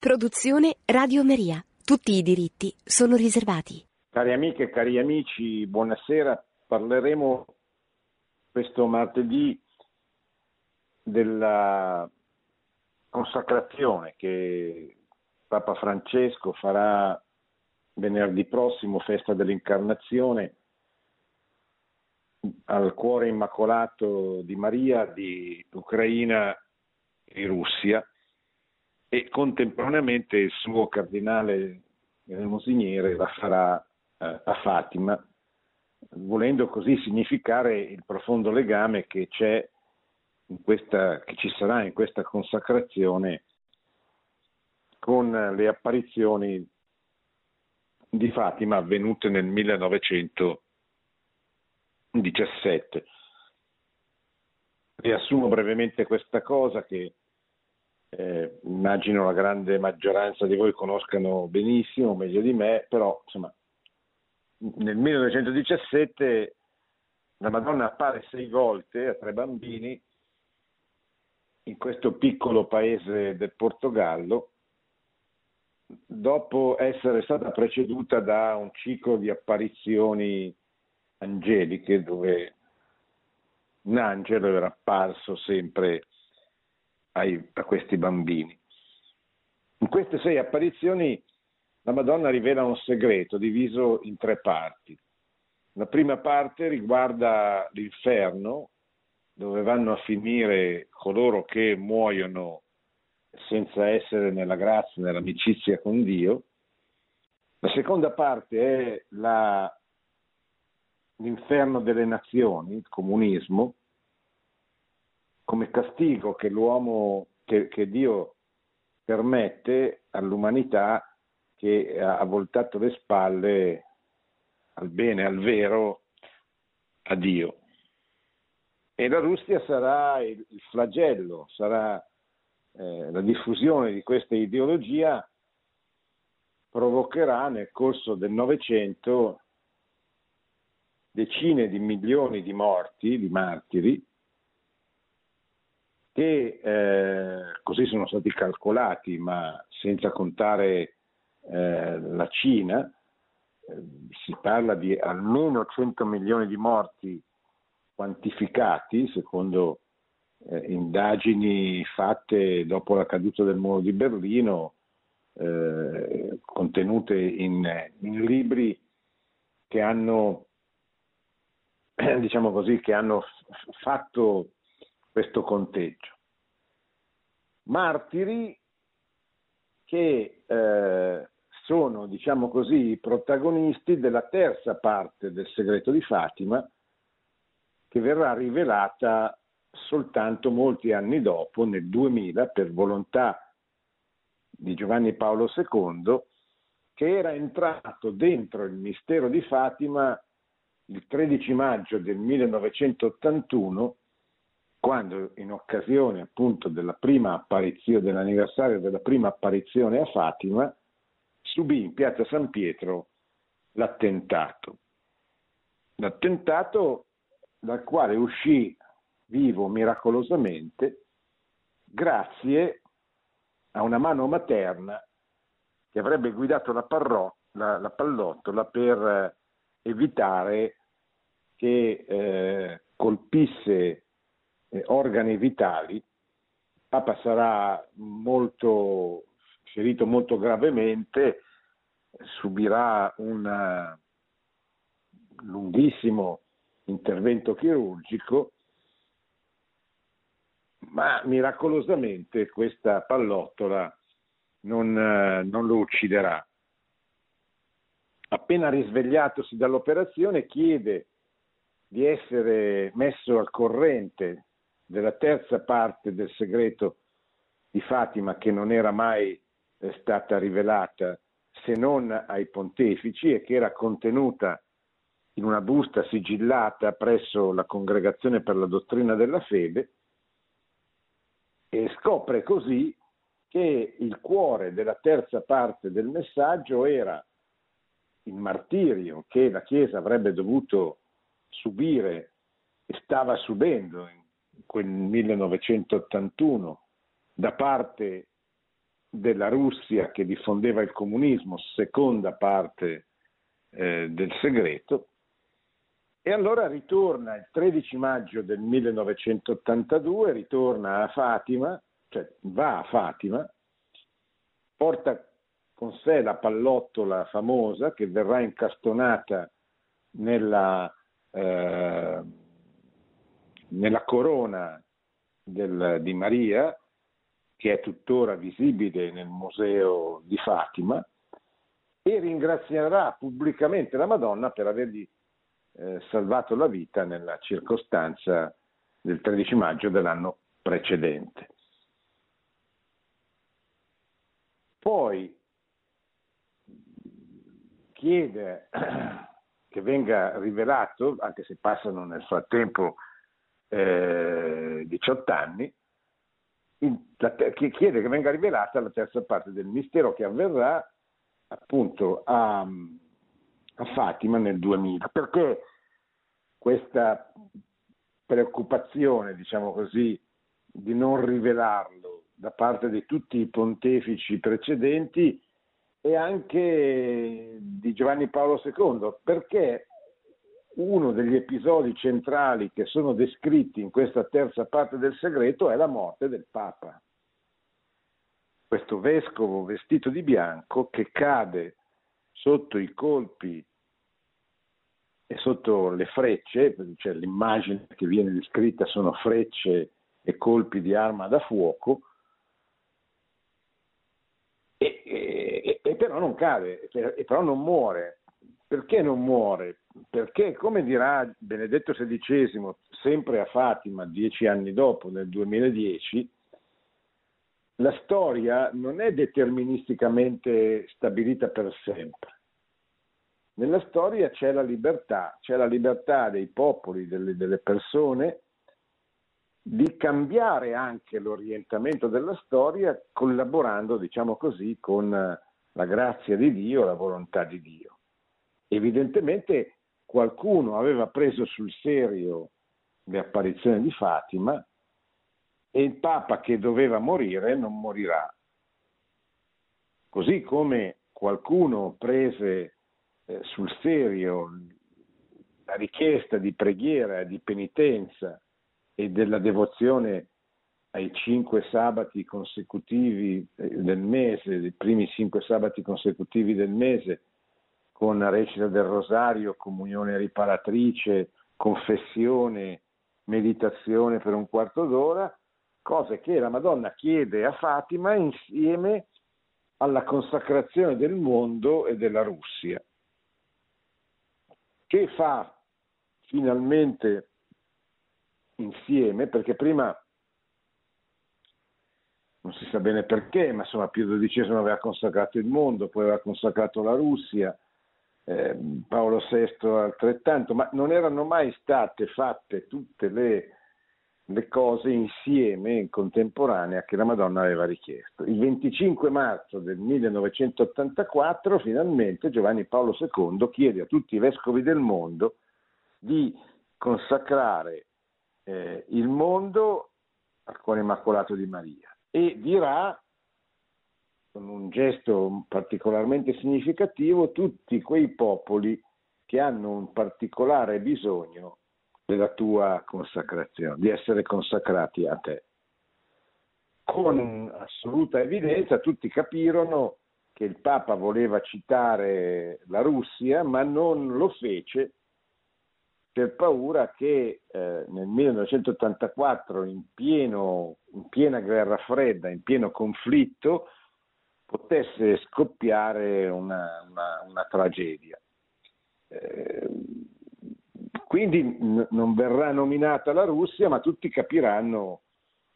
Produzione Radio Maria. Tutti i diritti sono riservati. Cari amiche e cari amici, buonasera. Parleremo questo martedì della consacrazione che Papa Francesco farà venerdì prossimo, festa dell'incarnazione, al cuore immacolato di Maria di Ucraina e Russia e contemporaneamente il suo cardinale Monsignere la farà eh, a Fatima, volendo così significare il profondo legame che, c'è in questa, che ci sarà in questa consacrazione con le apparizioni di Fatima avvenute nel 1917. Riassumo brevemente questa cosa che eh, immagino la grande maggioranza di voi conoscano benissimo, meglio di me, però insomma nel 1917 la Madonna appare sei volte a tre bambini in questo piccolo paese del Portogallo, dopo essere stata preceduta da un ciclo di apparizioni angeliche dove un angelo era apparso sempre ai, a questi bambini. In queste sei apparizioni la Madonna rivela un segreto diviso in tre parti. La prima parte riguarda l'inferno, dove vanno a finire coloro che muoiono senza essere nella grazia, nell'amicizia con Dio. La seconda parte è la, l'inferno delle nazioni, il comunismo, come castigo che l'uomo, che, che Dio permette all'umanità che ha voltato le spalle al bene, al vero, a Dio. E la Russia sarà il, flagello, sarà eh, la diffusione di questa ideologia provocherà nel corso del Novecento decine di milioni di morti, di martiri, che eh, così sono stati calcolati, ma senza contare eh, la Cina, eh, si parla di almeno 100 milioni di morti quantificati secondo eh, indagini fatte dopo la caduta del muro di Berlino, eh, contenute in, in libri che hanno diciamo così, che hanno fatto questo conteggio. Martiri che eh, sono, diciamo così, i protagonisti della terza parte del segreto di Fatima, che verrà rivelata soltanto molti anni dopo, nel 2000, per volontà di Giovanni Paolo II, che era entrato dentro il mistero di Fatima il 13 maggio del 1981 quando in occasione appunto della prima apparizione, dell'anniversario della prima apparizione a Fatima, subì in piazza San Pietro l'attentato. L'attentato dal quale uscì vivo miracolosamente grazie a una mano materna che avrebbe guidato la, parro- la, la pallottola per evitare che eh, colpisse eh, organi vitali, Papa sarà molto ferito molto gravemente, subirà un eh, lunghissimo intervento chirurgico, ma miracolosamente questa pallottola non, eh, non lo ucciderà. Appena risvegliatosi dall'operazione chiede di essere messo al corrente della terza parte del segreto di Fatima che non era mai eh, stata rivelata se non ai pontefici e che era contenuta in una busta sigillata presso la Congregazione per la dottrina della fede e scopre così che il cuore della terza parte del messaggio era il martirio che la Chiesa avrebbe dovuto subire e stava subendo in quel 1981 da parte della Russia che diffondeva il comunismo, seconda parte eh, del segreto, e allora ritorna il 13 maggio del 1982, ritorna a Fatima, cioè va a Fatima, porta con sé la pallottola famosa che verrà incastonata nella, eh, nella corona del, di Maria, che è tuttora visibile nel museo di Fatima, e ringrazierà pubblicamente la Madonna per avergli eh, salvato la vita nella circostanza del 13 maggio dell'anno precedente. Poi chiede che venga rivelato, anche se passano nel frattempo eh, 18 anni, chiede che venga rivelata la terza parte del mistero che avverrà appunto a, a Fatima nel 2000. Perché questa preoccupazione, diciamo così, di non rivelarlo da parte di tutti i pontefici precedenti e anche di Giovanni Paolo II, perché uno degli episodi centrali che sono descritti in questa terza parte del segreto è la morte del Papa. Questo vescovo vestito di bianco che cade sotto i colpi e sotto le frecce, cioè l'immagine che viene descritta sono frecce e colpi di arma da fuoco, e, e, e però non cade, e però non muore. Perché non muore? Perché, come dirà Benedetto XVI, sempre a Fatima, dieci anni dopo, nel 2010, la storia non è deterministicamente stabilita per sempre nella storia c'è la libertà, c'è la libertà dei popoli, delle, delle persone di cambiare anche l'orientamento della storia collaborando, diciamo così, con la grazia di Dio, la volontà di Dio. Evidentemente qualcuno aveva preso sul serio le apparizioni di Fatima e il Papa che doveva morire non morirà. Così come qualcuno prese eh, sul serio la richiesta di preghiera, di penitenza e della devozione ai cinque sabati consecutivi eh, del mese, i primi cinque sabati consecutivi del mese, con recita del rosario, comunione riparatrice, confessione, meditazione per un quarto d'ora, cose che la Madonna chiede a Fatima insieme alla consacrazione del mondo e della Russia. Che fa finalmente insieme, perché prima non si sa bene perché, ma insomma Pio XII aveva consacrato il mondo, poi aveva consacrato la Russia, eh, Paolo VI altrettanto, ma non erano mai state fatte tutte le le cose insieme in contemporanea che la Madonna aveva richiesto. Il 25 marzo del 1984 finalmente Giovanni Paolo II chiede a tutti i vescovi del mondo di consacrare eh, il mondo al cuore immacolato di Maria e dirà con un gesto particolarmente significativo tutti quei popoli che hanno un particolare bisogno della tua consacrazione, di essere consacrati a te. Con assoluta evidenza tutti capirono che il Papa voleva citare la Russia, ma non lo fece per paura che eh, nel 1984, in, pieno, in, piena guerra fredda, in pieno conflitto, potesse scoppiare una, una, una tragedia. Eh, quindi non verrà nominata la Russia, ma tutti capiranno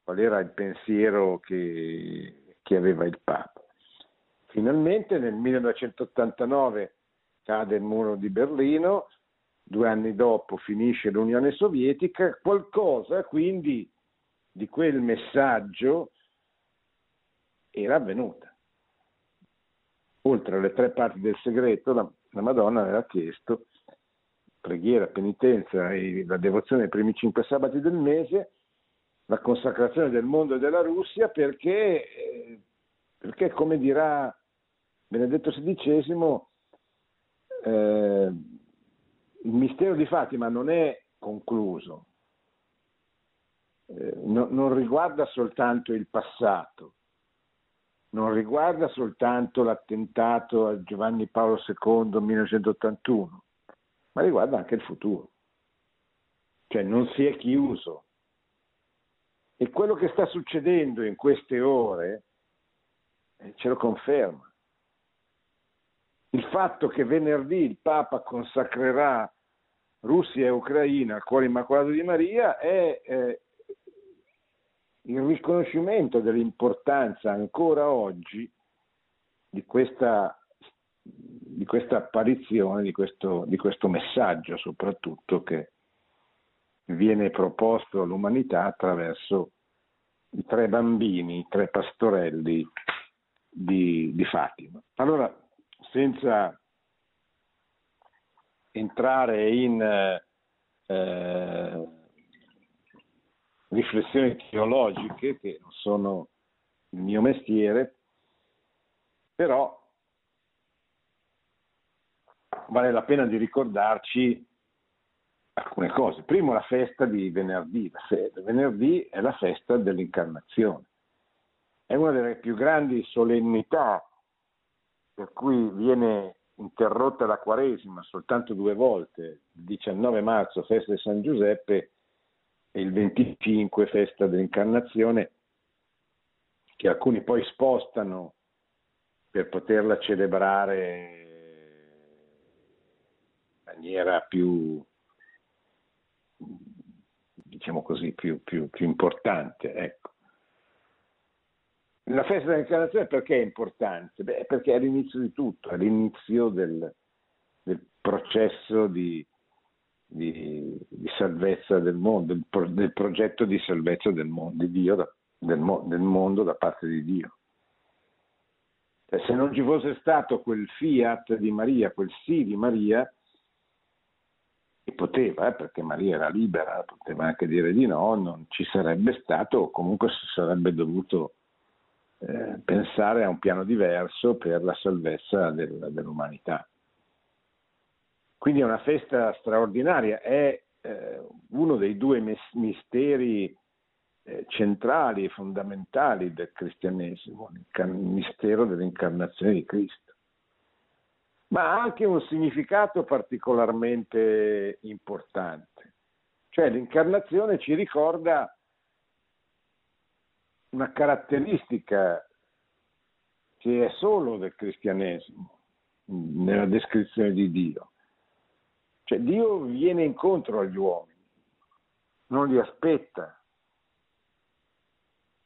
qual era il pensiero che, che aveva il Papa. Finalmente nel 1989 cade il muro di Berlino, due anni dopo finisce l'Unione Sovietica, qualcosa quindi di quel messaggio era avvenuta. Oltre alle tre parti del segreto, la, la Madonna aveva chiesto preghiera, penitenza e la devozione ai primi cinque sabati del mese, la consacrazione del mondo e della Russia perché, eh, perché come dirà Benedetto XVI, eh, il mistero di Fatima non è concluso, eh, no, non riguarda soltanto il passato, non riguarda soltanto l'attentato a Giovanni Paolo II nel 1981, ma riguarda anche il futuro. Cioè non si è chiuso. E quello che sta succedendo in queste ore eh, ce lo conferma. Il fatto che venerdì il Papa consacrerà Russia e Ucraina al cuore immacolato di Maria è eh, il riconoscimento dell'importanza ancora oggi di questa, di questa apparizione, di questo, di questo messaggio soprattutto che viene proposto all'umanità attraverso i tre bambini, i tre pastorelli di, di Fatima. Allora, senza entrare in eh, riflessioni teologiche che non sono il mio mestiere, però vale la pena di ricordarci alcune cose. Primo la festa di venerdì, venerdì è la festa dell'incarnazione, è una delle più grandi solennità per cui viene interrotta la Quaresima soltanto due volte, il 19 marzo festa di San Giuseppe e il 25 festa dell'incarnazione, che alcuni poi spostano per poterla celebrare in maniera più, diciamo così, più, più, più importante. Ecco. La festa dell'incarnazione perché è importante? Beh, perché è l'inizio di tutto, è l'inizio del, del processo di, di, di, salvezza del mondo, del, pro, del, progetto di salvezza del mondo, di Dio, del, del mondo da parte di Dio. E se non ci fosse stato quel fiat di Maria, quel sì di Maria, e poteva, eh, perché Maria era libera, poteva anche dire di no, non ci sarebbe stato, o comunque si sarebbe dovuto eh, pensare a un piano diverso per la salvezza del, dell'umanità. Quindi è una festa straordinaria, è eh, uno dei due misteri eh, centrali e fondamentali del cristianesimo, il mistero dell'incarnazione di Cristo. Ma ha anche un significato particolarmente importante, cioè l'incarnazione ci ricorda una caratteristica che è solo del cristianesimo nella descrizione di Dio. Cioè Dio viene incontro agli uomini, non li aspetta.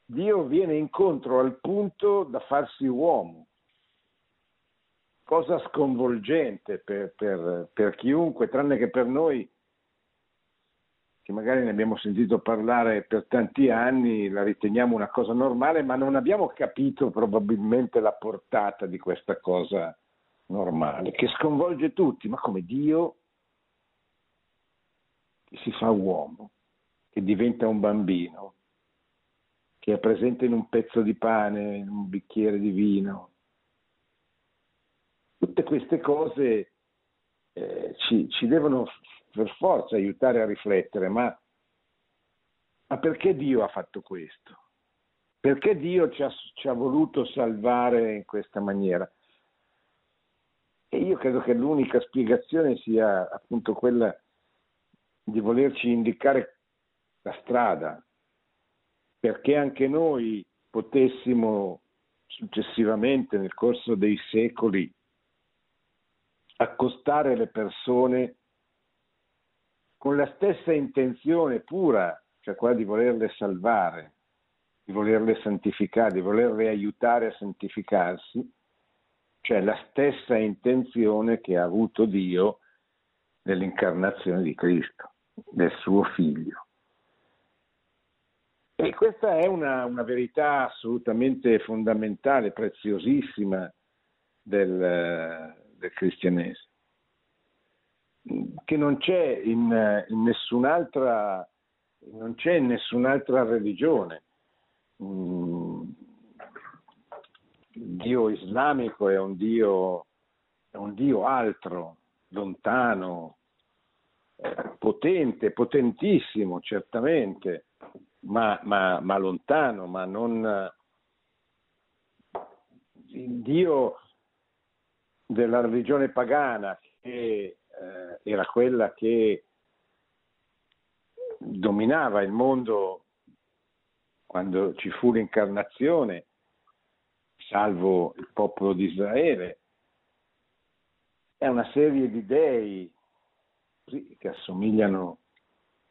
Dio viene incontro al punto da farsi uomo. Cosa sconvolgente per, per, per chiunque, tranne che per noi che magari ne abbiamo sentito parlare per tanti anni, la riteniamo una cosa normale, ma non abbiamo capito probabilmente la portata di questa cosa normale, che sconvolge tutti, ma come Dio che si fa uomo, che diventa un bambino, che è presente in un pezzo di pane, in un bicchiere di vino. Tutte queste cose eh, ci, ci devono per forza aiutare a riflettere, ma, ma perché Dio ha fatto questo? Perché Dio ci ha, ci ha voluto salvare in questa maniera? E io credo che l'unica spiegazione sia appunto quella di volerci indicare la strada, perché anche noi potessimo successivamente nel corso dei secoli accostare le persone con la stessa intenzione pura, cioè quella di volerle salvare, di volerle santificare, di volerle aiutare a santificarsi, cioè la stessa intenzione che ha avuto Dio nell'incarnazione di Cristo, del suo figlio. E questa è una, una verità assolutamente fondamentale, preziosissima del, del cristianesimo che non c'è in, in nessun'altra non c'è in nessun'altra religione. Mm. Dio islamico è un Dio, è un Dio altro, lontano, eh, potente, potentissimo certamente, ma, ma, ma lontano, ma non il Dio della religione pagana che eh, era quella che dominava il mondo quando ci fu l'incarnazione, salvo il popolo di Israele, è una serie di dei che assomigliano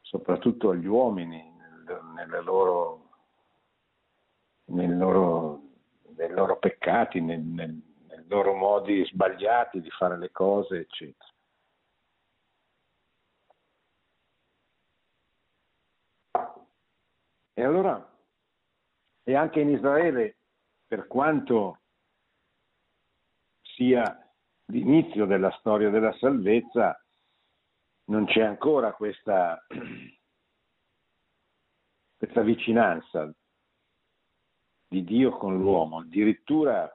soprattutto agli uomini nelle loro, nei, loro, nei loro peccati, nel, nel, nei loro modi sbagliati di fare le cose, eccetera. E allora, e anche in Israele, per quanto sia l'inizio della storia della salvezza, non c'è ancora questa, questa vicinanza di Dio con l'uomo, addirittura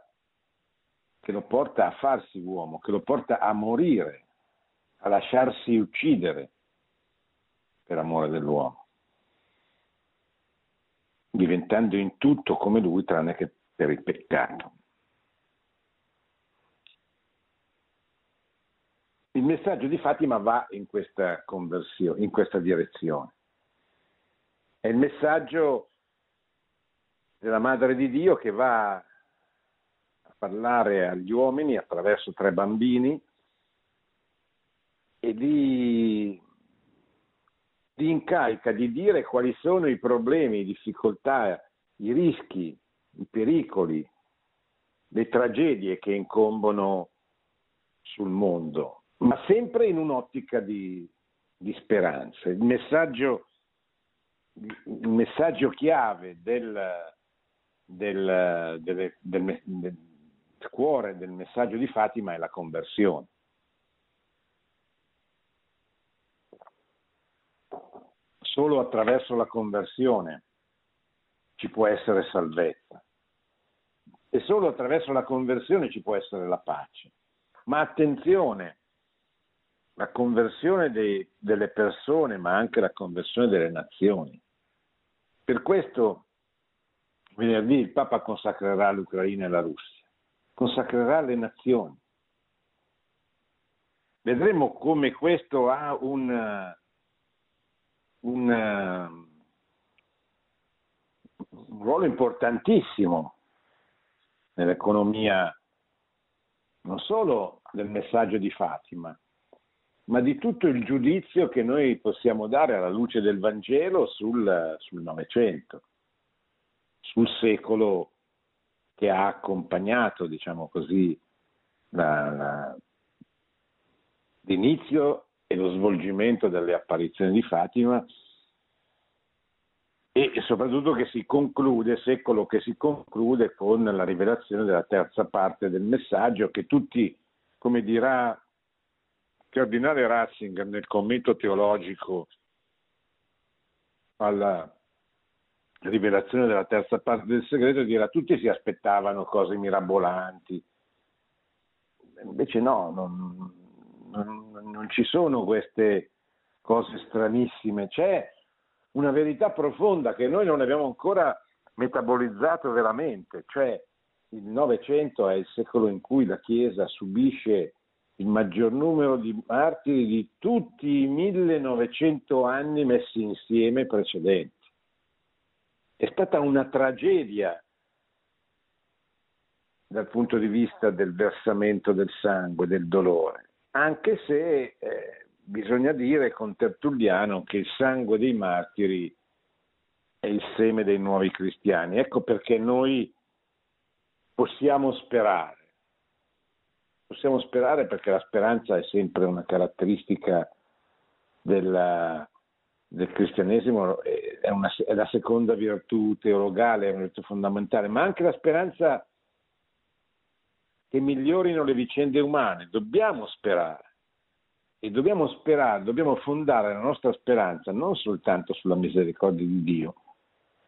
che lo porta a farsi uomo, che lo porta a morire, a lasciarsi uccidere per amore dell'uomo, diventando in tutto come lui tranne che per il peccato. Il messaggio di Fatima va in questa conversione, in questa direzione. È il messaggio della Madre di Dio che va a parlare agli uomini attraverso tre bambini e li, li incarica di dire quali sono i problemi, le difficoltà, i rischi, i pericoli, le tragedie che incombono sul mondo ma sempre in un'ottica di, di speranza. Il messaggio, il messaggio chiave del, del, del, del, cuore del messaggio di Fatima è la conversione. Solo attraverso la conversione ci può essere salvezza e solo attraverso la conversione ci può essere la pace. Ma attenzione, la conversione dei, delle persone, ma anche la conversione delle nazioni. Per questo venerdì il Papa consacrerà l'Ucraina e la Russia, consacrerà le nazioni. Vedremo come questo ha un, un, un ruolo importantissimo nell'economia non solo del messaggio di Fatima, ma di tutto il giudizio che noi possiamo dare alla luce del Vangelo sul, sul Novecento, sul secolo che ha accompagnato, diciamo così, la, la, l'inizio e lo svolgimento delle apparizioni di Fatima e soprattutto che si conclude, secolo che si conclude con la rivelazione della terza parte del messaggio che tutti, come dirà cardinale Ratzinger nel commento teologico alla rivelazione della terza parte del segreto dirà tutti si aspettavano cose mirabolanti, invece no, non, non, non ci sono queste cose stranissime, c'è una verità profonda che noi non abbiamo ancora metabolizzato veramente, cioè il Novecento è il secolo in cui la Chiesa subisce il maggior numero di martiri di tutti i 1900 anni messi insieme precedenti. È stata una tragedia dal punto di vista del versamento del sangue, del dolore, anche se eh, bisogna dire con Tertulliano che il sangue dei martiri è il seme dei nuovi cristiani. Ecco perché noi possiamo sperare possiamo sperare perché la speranza è sempre una caratteristica della, del cristianesimo, è, una, è, la seconda virtù teologale, è una virtù fondamentale, ma anche la speranza che migliorino le vicende umane. Dobbiamo sperare e dobbiamo sperare, dobbiamo fondare la nostra speranza non soltanto sulla misericordia di Dio,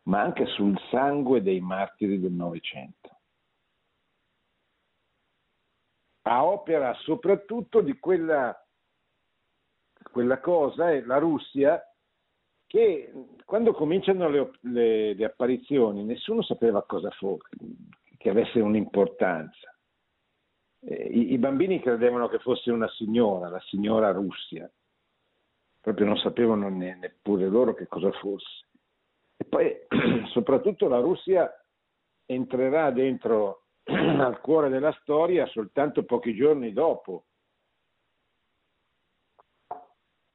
ma anche sul sangue dei martiri del Novecento. A opera soprattutto di quella, quella cosa, è la Russia, che quando cominciano le, le, le apparizioni nessuno sapeva cosa fosse, che avesse un'importanza. Eh, i, I bambini credevano che fosse una signora, la signora Russia, proprio non sapevano ne, neppure loro che cosa fosse. E poi soprattutto la Russia entrerà dentro al cuore della storia soltanto pochi giorni dopo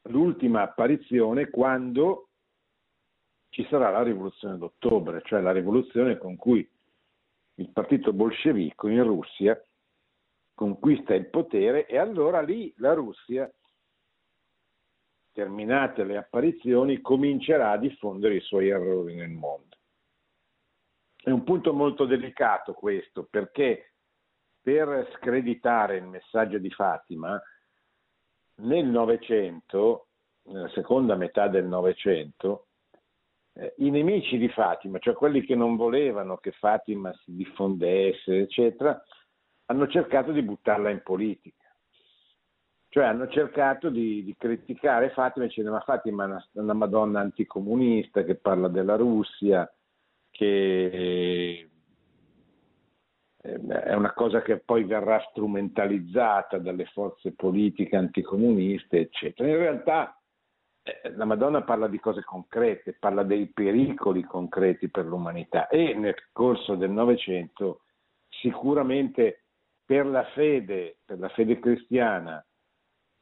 l'ultima apparizione quando ci sarà la rivoluzione d'ottobre, cioè la rivoluzione con cui il partito bolscevico in Russia conquista il potere e allora lì la Russia, terminate le apparizioni, comincerà a diffondere i suoi errori nel mondo. È un punto molto delicato questo perché per screditare il messaggio di Fatima nel Novecento, nella seconda metà del Novecento, eh, i nemici di Fatima, cioè quelli che non volevano che Fatima si diffondesse, eccetera, hanno cercato di buttarla in politica. Cioè hanno cercato di, di criticare Fatima dicendo ma Fatima è una, una Madonna anticomunista che parla della Russia, che è una cosa che poi verrà strumentalizzata dalle forze politiche anticomuniste, eccetera. In realtà eh, la Madonna parla di cose concrete, parla dei pericoli concreti per l'umanità e nel corso del Novecento sicuramente per la fede, per la fede cristiana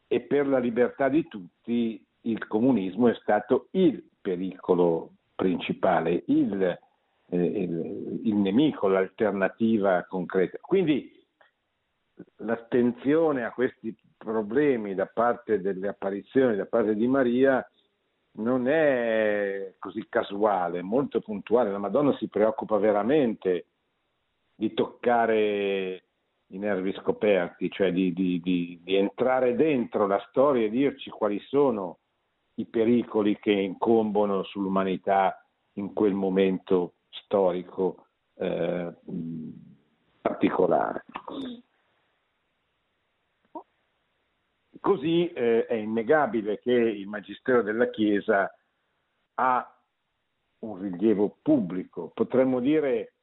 e per la libertà di tutti il comunismo è stato il pericolo principale, il, eh, il, nemico, l'alternativa concreta. Quindi l'attenzione a questi problemi da parte delle apparizioni da parte di Maria non è così casuale, molto puntuale. La Madonna si preoccupa veramente di toccare i nervi scoperti, cioè di, di, di, di entrare dentro la storia e dirci quali sono i pericoli che incombono sull'umanità in quel momento storico eh, particolare. Così eh, è innegabile che il Magistero della Chiesa ha un rilievo pubblico, potremmo dire,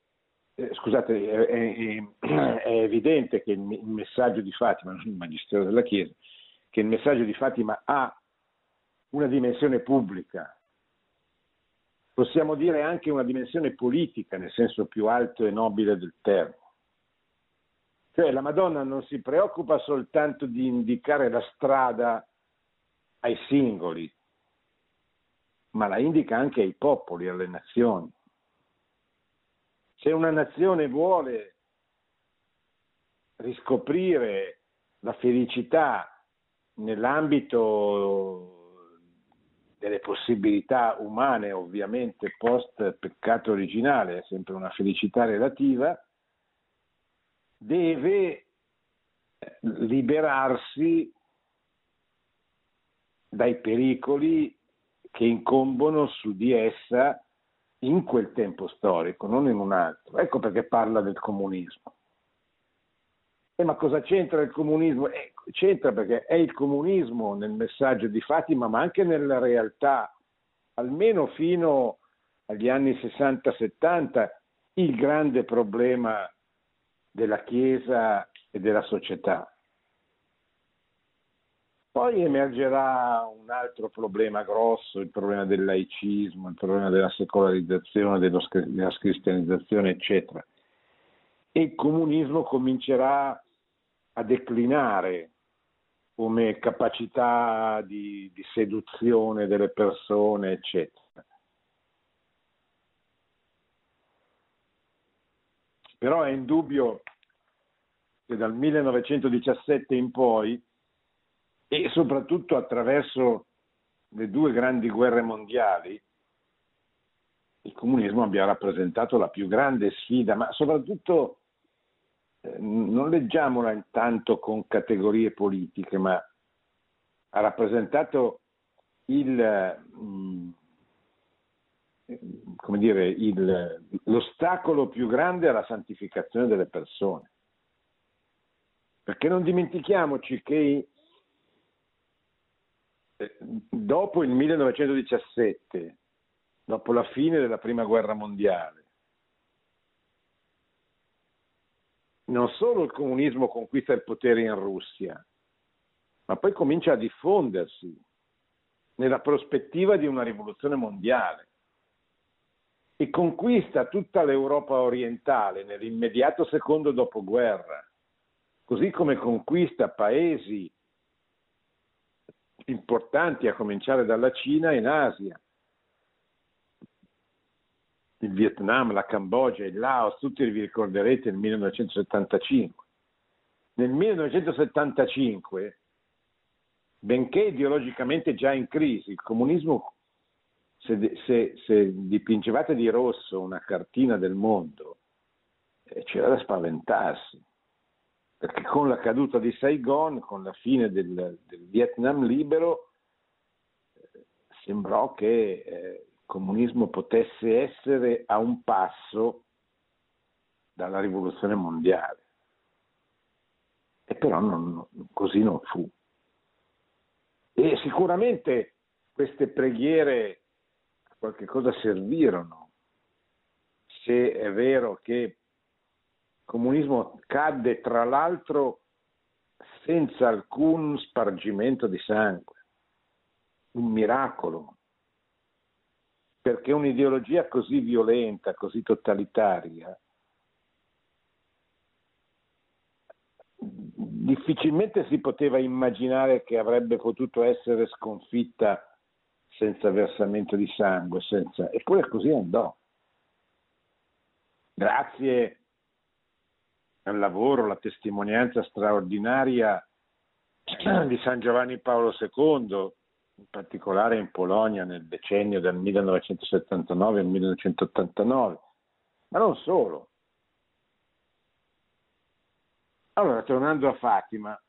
eh, scusate, è, è, è, evidente che il, messaggio di Fatima, non il Magistero della Chiesa, che il messaggio di Fatima ha una dimensione pubblica, possiamo dire anche una dimensione politica nel senso più alto e nobile del termine. Cioè la Madonna non si preoccupa soltanto di indicare la strada ai singoli, ma la indica anche ai popoli, alle nazioni. Se una nazione vuole riscoprire la felicità nell'ambito delle possibilità umane, ovviamente post peccato originale, è sempre una felicità relativa, deve liberarsi dai pericoli che incombono su di essa in quel tempo storico, non in un altro. Ecco perché parla del comunismo. Eh, ma cosa c'entra il comunismo? Eh, c'entra perché è il comunismo nel messaggio di Fatima, ma anche nella realtà, almeno fino agli anni 60-70, il grande problema della Chiesa e della società. Poi emergerà un altro problema grosso, il problema del laicismo, il problema della secolarizzazione, della cristianizzazione, eccetera. E il comunismo comincerà a declinare come capacità di, di seduzione delle persone, eccetera. Però è indubbio che dal 1917 in poi, e soprattutto attraverso le due grandi guerre mondiali, il comunismo abbia rappresentato la più grande sfida, ma soprattutto non leggiamola intanto con categorie politiche, ma ha rappresentato il, mm, come dire, il, l'ostacolo più grande alla santificazione delle persone. Perché non dimentichiamoci che eh, dopo il 1917, dopo la fine della prima guerra mondiale, non solo il comunismo conquista il potere in Russia, ma poi comincia a diffondersi nella prospettiva di una rivoluzione mondiale e conquista tutta l'Europa orientale nell'immediato secondo dopoguerra, così come conquista paesi importanti a cominciare dalla Cina in Asia. Il Vietnam, la Cambogia, il Laos, tutti vi ricorderete nel 1975. Nel 1975, benché ideologicamente già in crisi, il comunismo, se, se, se dipingevate di rosso una cartina del mondo, eh, c'era da spaventarsi perché con la caduta di Saigon, con la fine del, del Vietnam libero, eh, sembrò che eh, il comunismo potesse essere a un passo dalla rivoluzione mondiale. E però non, così non fu. E sicuramente queste preghiere a qualche cosa servirono, se è vero che comunismo cadde tra l'altro senza alcun spargimento di sangue, un miracolo, perché un'ideologia così violenta, così totalitaria, difficilmente si poteva immaginare che avrebbe potuto essere sconfitta senza versamento di sangue, senza... eppure così andò. Grazie al lavoro, la testimonianza straordinaria di San Giovanni Paolo II, in particolare in Polonia nel decennio del 1979 al 1989, ma non solo. Allora, tornando a Fatima,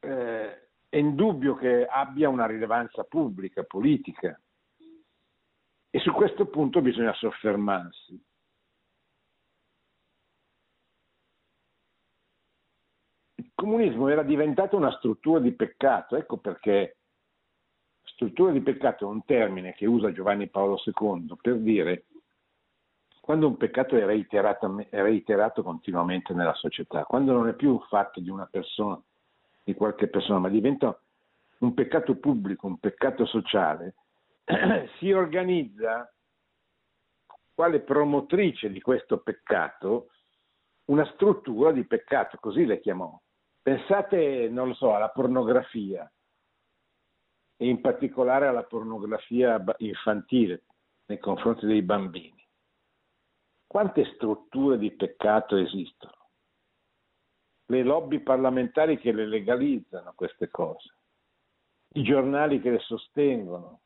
eh, è indubbio che abbia una rilevanza pubblica, politica, e su questo punto bisogna soffermarsi. comunismo era diventato una struttura di peccato, ecco perché struttura di peccato è un termine che usa Giovanni Paolo II per dire quando un peccato è reiterato, è reiterato continuamente nella società, quando non è più un fatto di una persona, di qualche persona, ma diventa un peccato pubblico, un peccato sociale, si organizza quale promotrice di questo peccato una struttura di peccato, così le chiamò. Pensate, non lo so, alla pornografia e in particolare alla pornografia infantile nei confronti dei bambini. Quante strutture di peccato esistono? Le lobby parlamentari che le legalizzano queste cose, i giornali che le sostengono,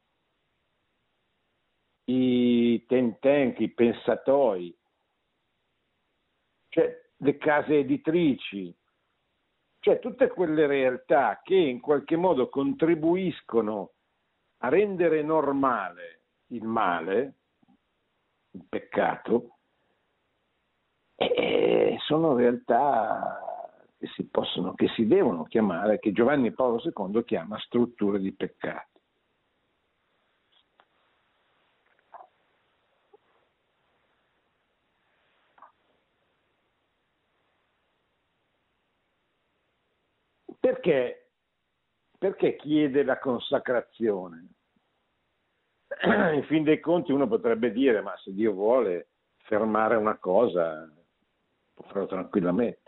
i ten tank, i pensatoi, cioè le case editrici, cioè tutte quelle realtà che in qualche modo contribuiscono a rendere normale il male, il peccato, eh, sono realtà che si, possono, che si devono chiamare, che Giovanni Paolo II chiama strutture di peccato. Perché? Perché chiede la consacrazione? In fin dei conti uno potrebbe dire, ma se Dio vuole fermare una cosa, può farlo tranquillamente.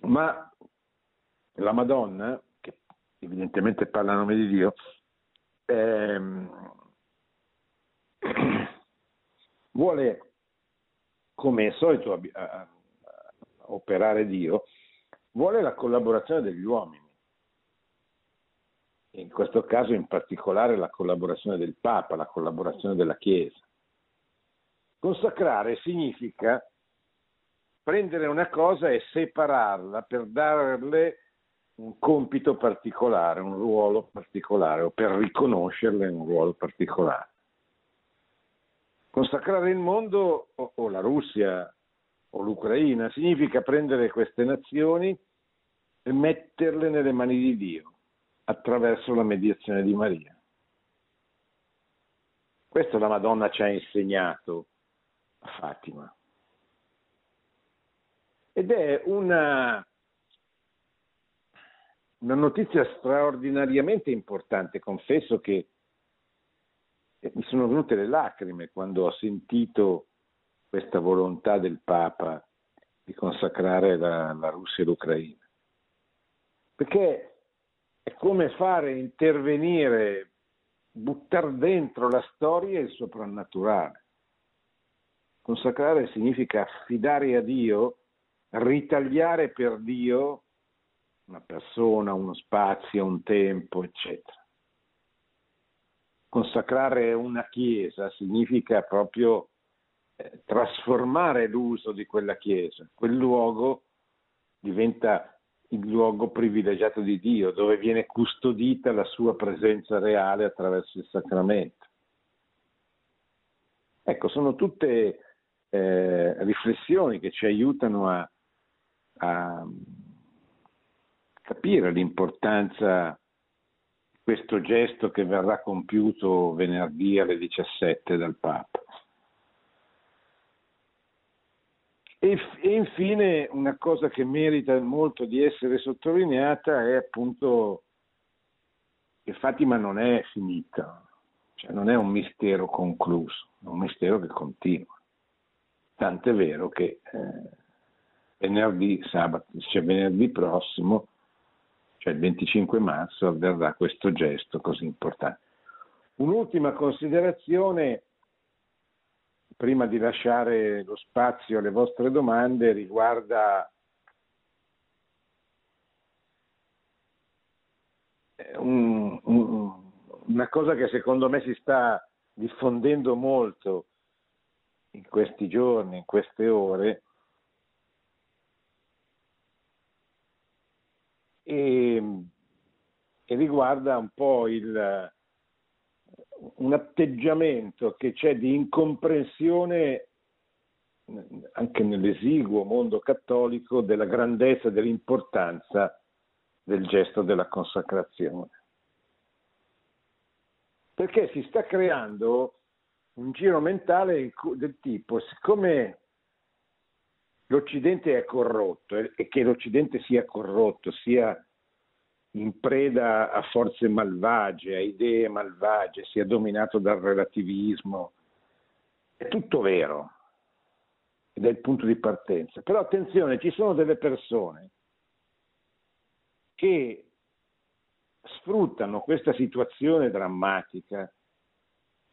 Ma la Madonna, che evidentemente parla a nome di Dio, ehm, vuole, come è solito operare Dio, vuole la collaborazione degli uomini. In questo caso in particolare la collaborazione del Papa, la collaborazione della Chiesa. Consacrare significa prendere una cosa e separarla per darle un compito particolare, un ruolo particolare o per riconoscerle un ruolo particolare. Consacrare il mondo o la Russia o l'Ucraina, significa prendere queste nazioni e metterle nelle mani di Dio attraverso la mediazione di Maria. Questo la Madonna ci ha insegnato a Fatima. Ed è una, una notizia straordinariamente importante. Confesso che mi sono venute le lacrime quando ho sentito questa volontà del Papa di consacrare la, la Russia e l'Ucraina. Perché è come fare intervenire, buttare dentro la storia il soprannaturale. Consacrare significa affidare a Dio, ritagliare per Dio una persona, uno spazio, un tempo, eccetera. Consacrare una chiesa significa proprio trasformare l'uso di quella chiesa. Quel luogo diventa il luogo privilegiato di Dio, dove viene custodita la sua presenza reale attraverso il sacramento. Ecco, sono tutte eh, riflessioni che ci aiutano a, a capire l'importanza di questo gesto che verrà compiuto venerdì alle 17 dal Papa. E, e, infine una cosa che merita molto di essere sottolineata è appunto che Fatima non è finita, cioè non è un mistero concluso, è un mistero che continua. Tant'è vero che eh, venerdì, sabato, cioè venerdì prossimo, cioè il 25 marzo, avverrà questo gesto così importante. Un'ultima considerazione prima di lasciare lo spazio alle vostre domande, riguarda un, un, una cosa che secondo me si sta diffondendo molto in questi giorni, in queste ore, e, e riguarda un po' il, un atteggiamento che c'è di incomprensione anche nell'esiguo mondo cattolico della grandezza e dell'importanza del gesto della consacrazione. Perché si sta creando un giro mentale del tipo, siccome l'Occidente è corrotto e che l'Occidente sia corrotto, sia in preda a forze malvagie, a idee malvagie, sia dominato dal relativismo. È tutto vero ed è il punto di partenza. Però attenzione, ci sono delle persone che sfruttano questa situazione drammatica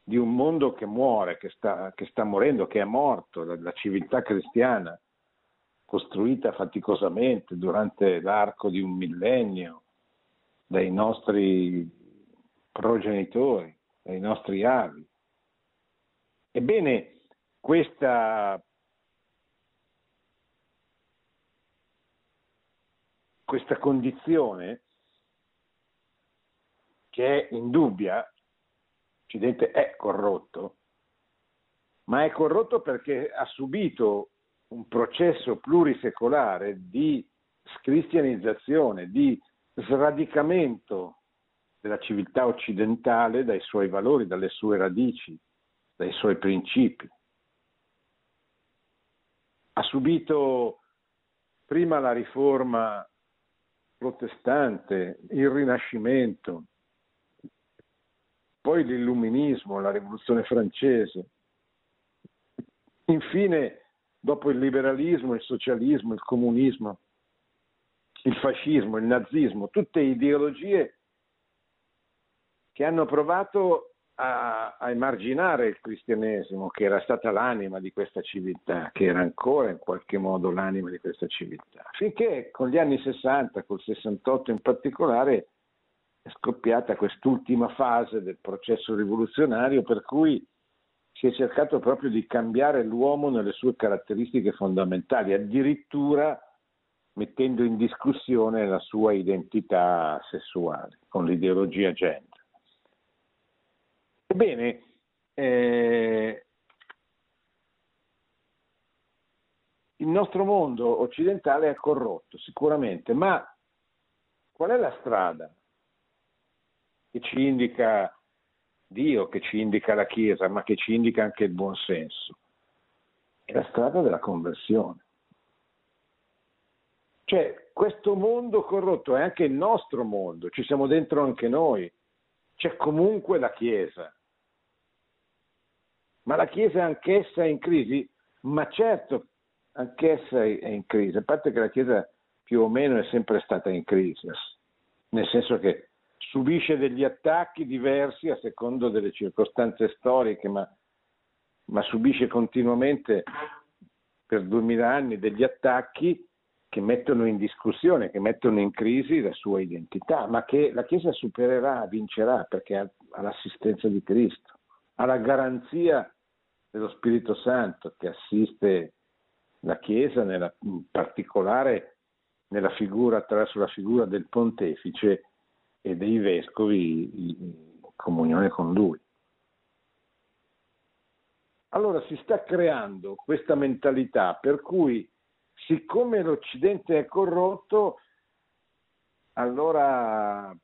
di un mondo che muore, che sta, che sta morendo, che è morto, la, la civiltà cristiana costruita faticosamente durante l'arco di un millennio, dai nostri progenitori, dai nostri avi. Ebbene, questa, questa condizione che è indubbia, l'Occidente è corrotto, ma è corrotto perché ha subito un processo plurisecolare di scristianizzazione, di sradicamento della civiltà occidentale dai suoi valori, dalle sue radici, dai suoi principi. Ha subito prima la riforma protestante, il Rinascimento, poi l'illuminismo, la rivoluzione francese, infine dopo il liberalismo, il socialismo, il comunismo il fascismo, il nazismo, tutte ideologie che hanno provato a, a, emarginare il cristianesimo, che era stata l'anima di questa civiltà, che era ancora in qualche modo l'anima di questa civiltà, finché con gli anni 60, col 68 in particolare, è scoppiata quest'ultima fase del processo rivoluzionario per cui si è cercato proprio di cambiare l'uomo nelle sue caratteristiche fondamentali, addirittura mettendo in discussione la sua identità sessuale con l'ideologia gender. Ebbene, eh, il nostro mondo occidentale è corrotto, sicuramente, ma qual è la strada che ci indica Dio, che ci indica la Chiesa, ma che ci indica anche il buon senso? È la strada della conversione. Cioè, questo mondo corrotto è anche il nostro mondo, ci siamo dentro anche noi, c'è comunque la Chiesa. Ma la Chiesa anch'essa è in crisi? Ma certo, anch'essa è in crisi, a parte che la Chiesa più o meno è sempre stata in crisi, nel senso che subisce degli attacchi diversi a secondo delle circostanze storiche, ma, ma subisce continuamente per duemila anni degli attacchi che mettono in discussione, che mettono in crisi la sua identità, ma che la Chiesa supererà, vincerà perché ha, ha l'assistenza di Cristo, ha la garanzia dello Spirito Santo che assiste la Chiesa, nella, in particolare nella figura, attraverso la figura del pontefice e dei vescovi in comunione con lui. Allora si sta creando questa mentalità per cui siccome l'Occidente è corrotto, allora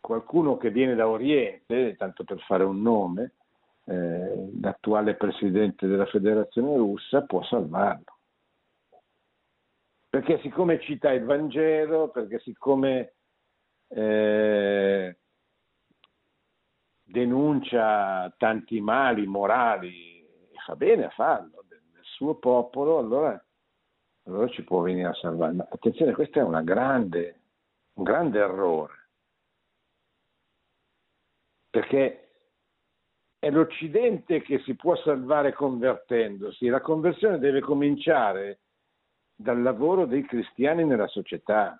qualcuno che viene da Oriente, tanto per fare un nome, eh, l'attuale presidente della federazione russa, può salvarlo. Perché siccome cita il Vangelo, perché siccome eh, denuncia tanti mali morali e fa bene a farlo del, suo popolo, allora allora ci può venire a salvare. Ma attenzione, questo è grande, un grande errore, perché è l'Occidente che si può salvare convertendosi, la conversione deve cominciare dal lavoro dei cristiani nella società.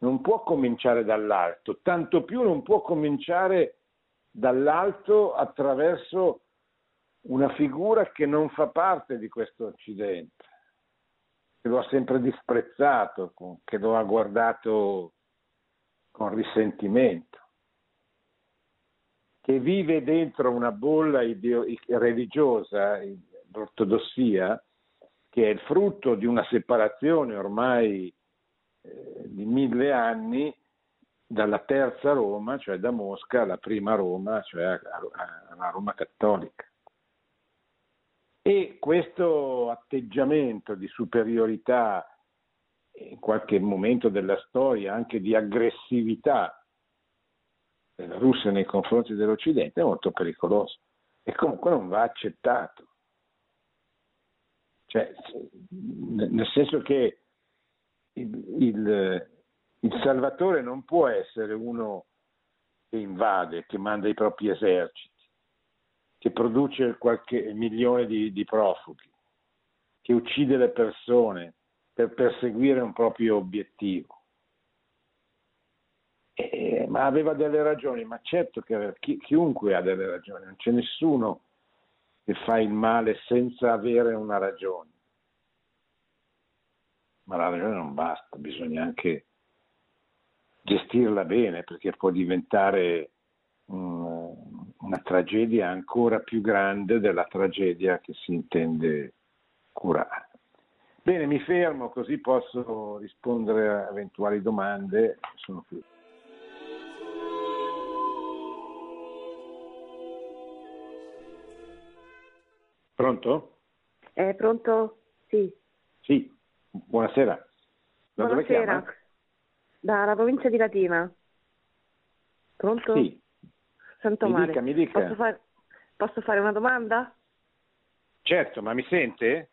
Non può cominciare dall'alto, tanto più non può cominciare dall'alto attraverso una figura che non fa parte di questo Occidente, che lo ha sempre disprezzato, che lo ha guardato con risentimento, che vive dentro una bolla ideo- religiosa, l'ortodossia, che è il frutto di una separazione ormai eh, di mille anni dalla terza Roma, cioè da Mosca, alla prima Roma, cioè alla Roma cattolica. E questo atteggiamento di superiorità, in qualche momento della storia, anche di aggressività della Russia nei confronti dell'Occidente è molto pericoloso e comunque non va accettato. Cioè, nel senso che il, il, il Salvatore non può essere uno che invade, che manda i propri eserciti che produce qualche milione di, di profughi, che uccide le persone per perseguire un proprio obiettivo. Eh, ma aveva delle ragioni, ma certo che chi, chiunque ha delle ragioni, non c'è nessuno che fa il male senza avere una ragione. Ma la ragione non basta, bisogna anche gestirla bene perché può diventare un, una tragedia ancora più grande della tragedia che si intende curare. Bene, mi fermo così posso rispondere a eventuali domande. Sono qui. Pronto? È pronto? Sì. Sì, buonasera. Da buonasera. Dalla provincia di Latina. Pronto? Sì. Sento mi male. Dica, mi dica. Posso, far... Posso fare una domanda? Certo, ma mi sente?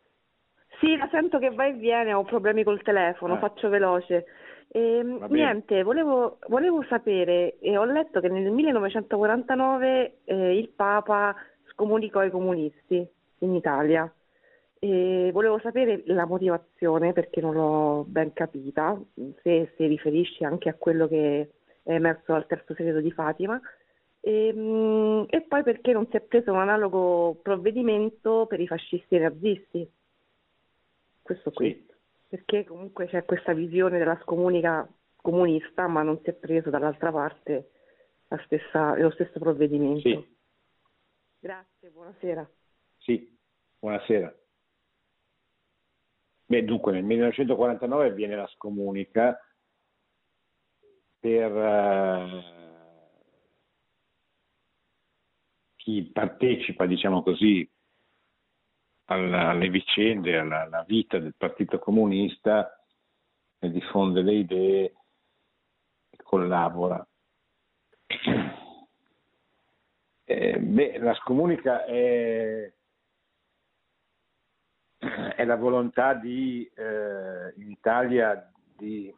Sì, la sento che va e viene, ho problemi col telefono, Ah. faccio veloce. Ehm, bene. niente, volevo, volevo sapere, e ho letto che nel 1949 eh, il Papa scomunicò i comunisti in Italia. E volevo sapere la motivazione, perché non l'ho ben capita, se si riferisce anche a quello che è emerso dal terzo segreto di Fatima, e, mm, e poi perché non si è preso un analogo provvedimento per i fascisti e i nazisti. Questo qui. Sì. Perché comunque c'è questa visione della scomunica comunista, ma non si è preso dall'altra parte la stessa- lo stesso provvedimento. Sì, Grazie, buonasera. sì, buonasera. Beh, dunque nel 1949 avviene la scomunica per uh, chi partecipa, diciamo così, alla, alle vicende, alla, alla, vita del Partito Comunista, e diffonde le idee e collabora. Eh, beh, la scomunica è è la volontà di, eh, in Italia di,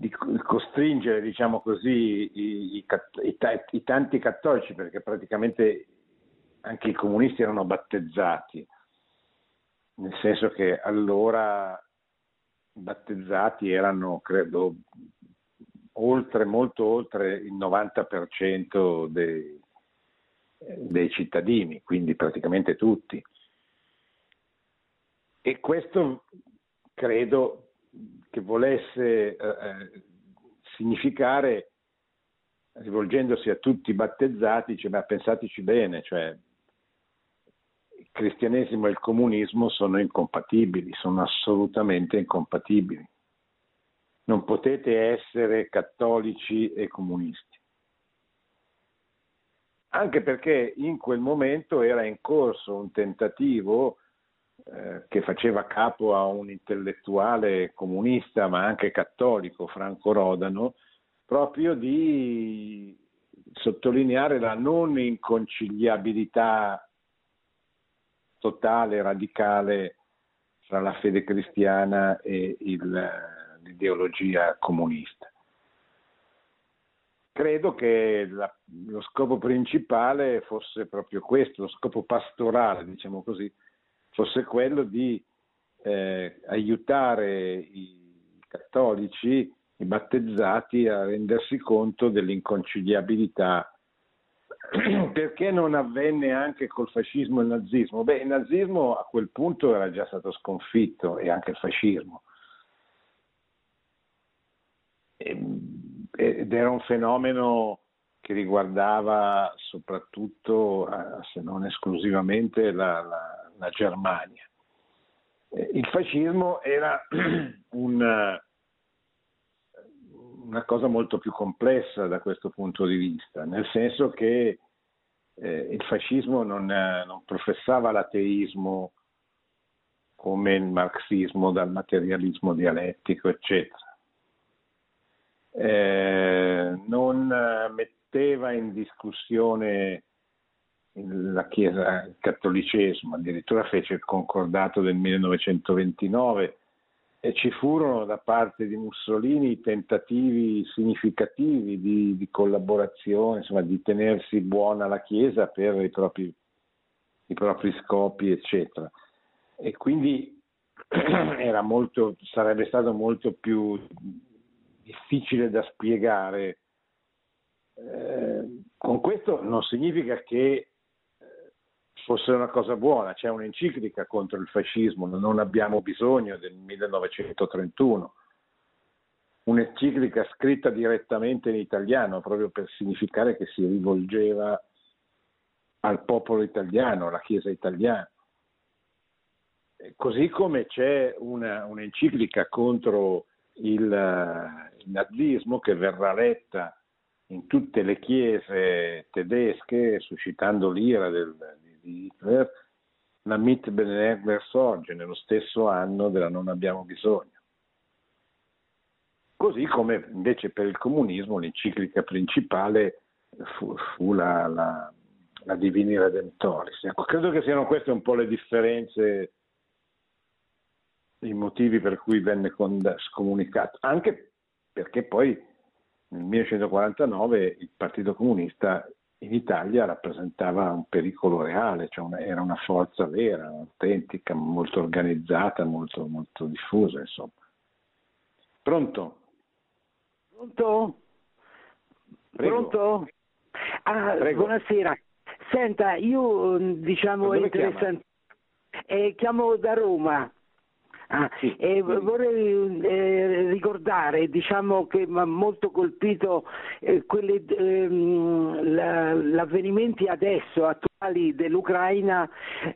di costringere, diciamo così, i, i, i, tanti cattolici, perché praticamente anche i comunisti erano battezzati, nel senso che allora battezzati erano, credo, oltre, molto oltre il 90% dei, dei cittadini, quindi praticamente tutti. E questo credo che volesse eh, eh, significare, rivolgendosi a tutti i battezzati, dice, ma pensateci bene, cioè il cristianesimo e il comunismo sono incompatibili, sono assolutamente incompatibili. Non potete essere cattolici e comunisti anche perché in quel momento era in corso un tentativo eh, che faceva capo a un intellettuale comunista ma anche cattolico, Franco Rodano, proprio di sottolineare la non inconciliabilità totale, radicale tra la fede cristiana e il, l'ideologia comunista. Credo che la, lo scopo principale fosse proprio questo, lo scopo pastorale, diciamo così, fosse quello di eh, aiutare i cattolici, i battezzati a rendersi conto dell'inconciliabilità. Perché non avvenne anche col fascismo e il nazismo? Beh, il nazismo a quel punto era già stato sconfitto e anche il fascismo. Ed era un fenomeno che riguardava soprattutto, eh, se non esclusivamente, la, la, la Germania. Eh, il fascismo era una, una, cosa molto più complessa da questo punto di vista, nel senso che eh, il fascismo non, non professava l'ateismo come il marxismo dal materialismo dialettico, eccetera eh, non metteva in discussione la Chiesa, il cattolicesimo, addirittura fece il concordato del 1929 e ci furono da parte di Mussolini tentativi significativi di, di collaborazione, insomma, di tenersi buona la Chiesa per i propri, i propri scopi, eccetera. E quindi molto, sarebbe stato molto più difficile da spiegare. Eh, con questo non significa che fosse una cosa buona, c'è un'enciclica contro il fascismo, non abbiamo bisogno del 1931, un'enciclica scritta direttamente in italiano proprio per significare che si rivolgeva al popolo italiano, alla Chiesa italiana. Così come c'è una, un'enciclica contro il, eh, il nazismo che verrà letta in tutte le chiese tedesche, suscitando l'ira del, di Hitler, la Mit Benedek Sorge nello stesso anno della Non abbiamo bisogno. Così come invece per il comunismo l'enciclica principale fu, fu la, la, la Divini Redemptoris. Ecco, credo che siano queste un po' le differenze i motivi per cui venne scomunicato, anche perché poi nel 1949 il Partito Comunista in Italia rappresentava un pericolo reale, cioè una, era una forza vera, autentica, molto organizzata, molto, molto diffusa, insomma. Pronto? Pronto? Prego. Pronto? Ah, Prego. Buonasera. Senta, io diciamo interessante. Eh, chiamo da Roma. Ah, sì, e vorrei eh, ricordare, diciamo che mi ha molto colpito eh, quelle, ehm, la, l'avvenimenti adesso, attualmente dell'Ucraina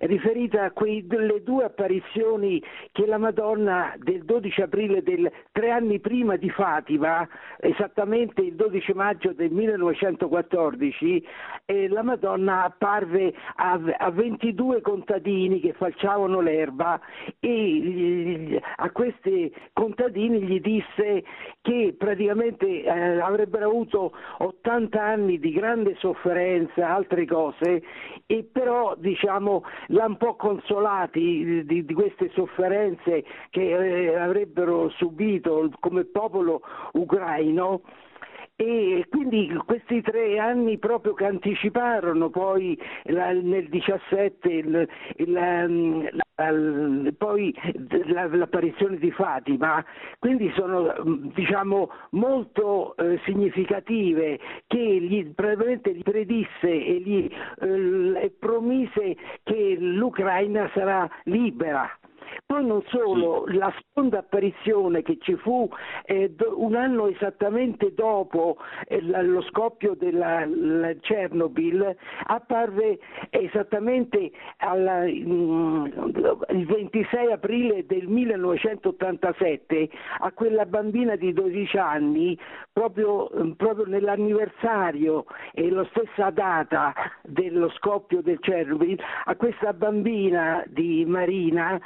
riferita a quelle due apparizioni che la Madonna del 12 aprile del tre anni prima di Fatima, esattamente il 12 maggio del 1914, eh, la Madonna apparve a, a 22 contadini che falciavano l'erba e gli, a questi contadini gli disse che praticamente eh, avrebbero avuto 80 anni di grande sofferenza, altre cose, e però diciamo l'ha un po' consolati di, di queste sofferenze che eh, avrebbero subito come popolo ucraino e quindi questi tre anni proprio che anticiparono poi la, nel 17 il, il, mm, la, poi la, l'apparizione di Fatima, quindi sono diciamo molto eh, significative che gli, probabilmente gli predisse e gli eh, promise che l'Ucraina sarà libera poi non solo, sì. la seconda apparizione che ci fu eh, un anno esattamente dopo eh, lo scoppio della Chernobyl apparve esattamente alla, mm, il 26 aprile del 1987 a quella bambina di 12 anni proprio, mm, proprio nell'anniversario e la stessa data dello scoppio del Chernobyl a questa bambina di Marina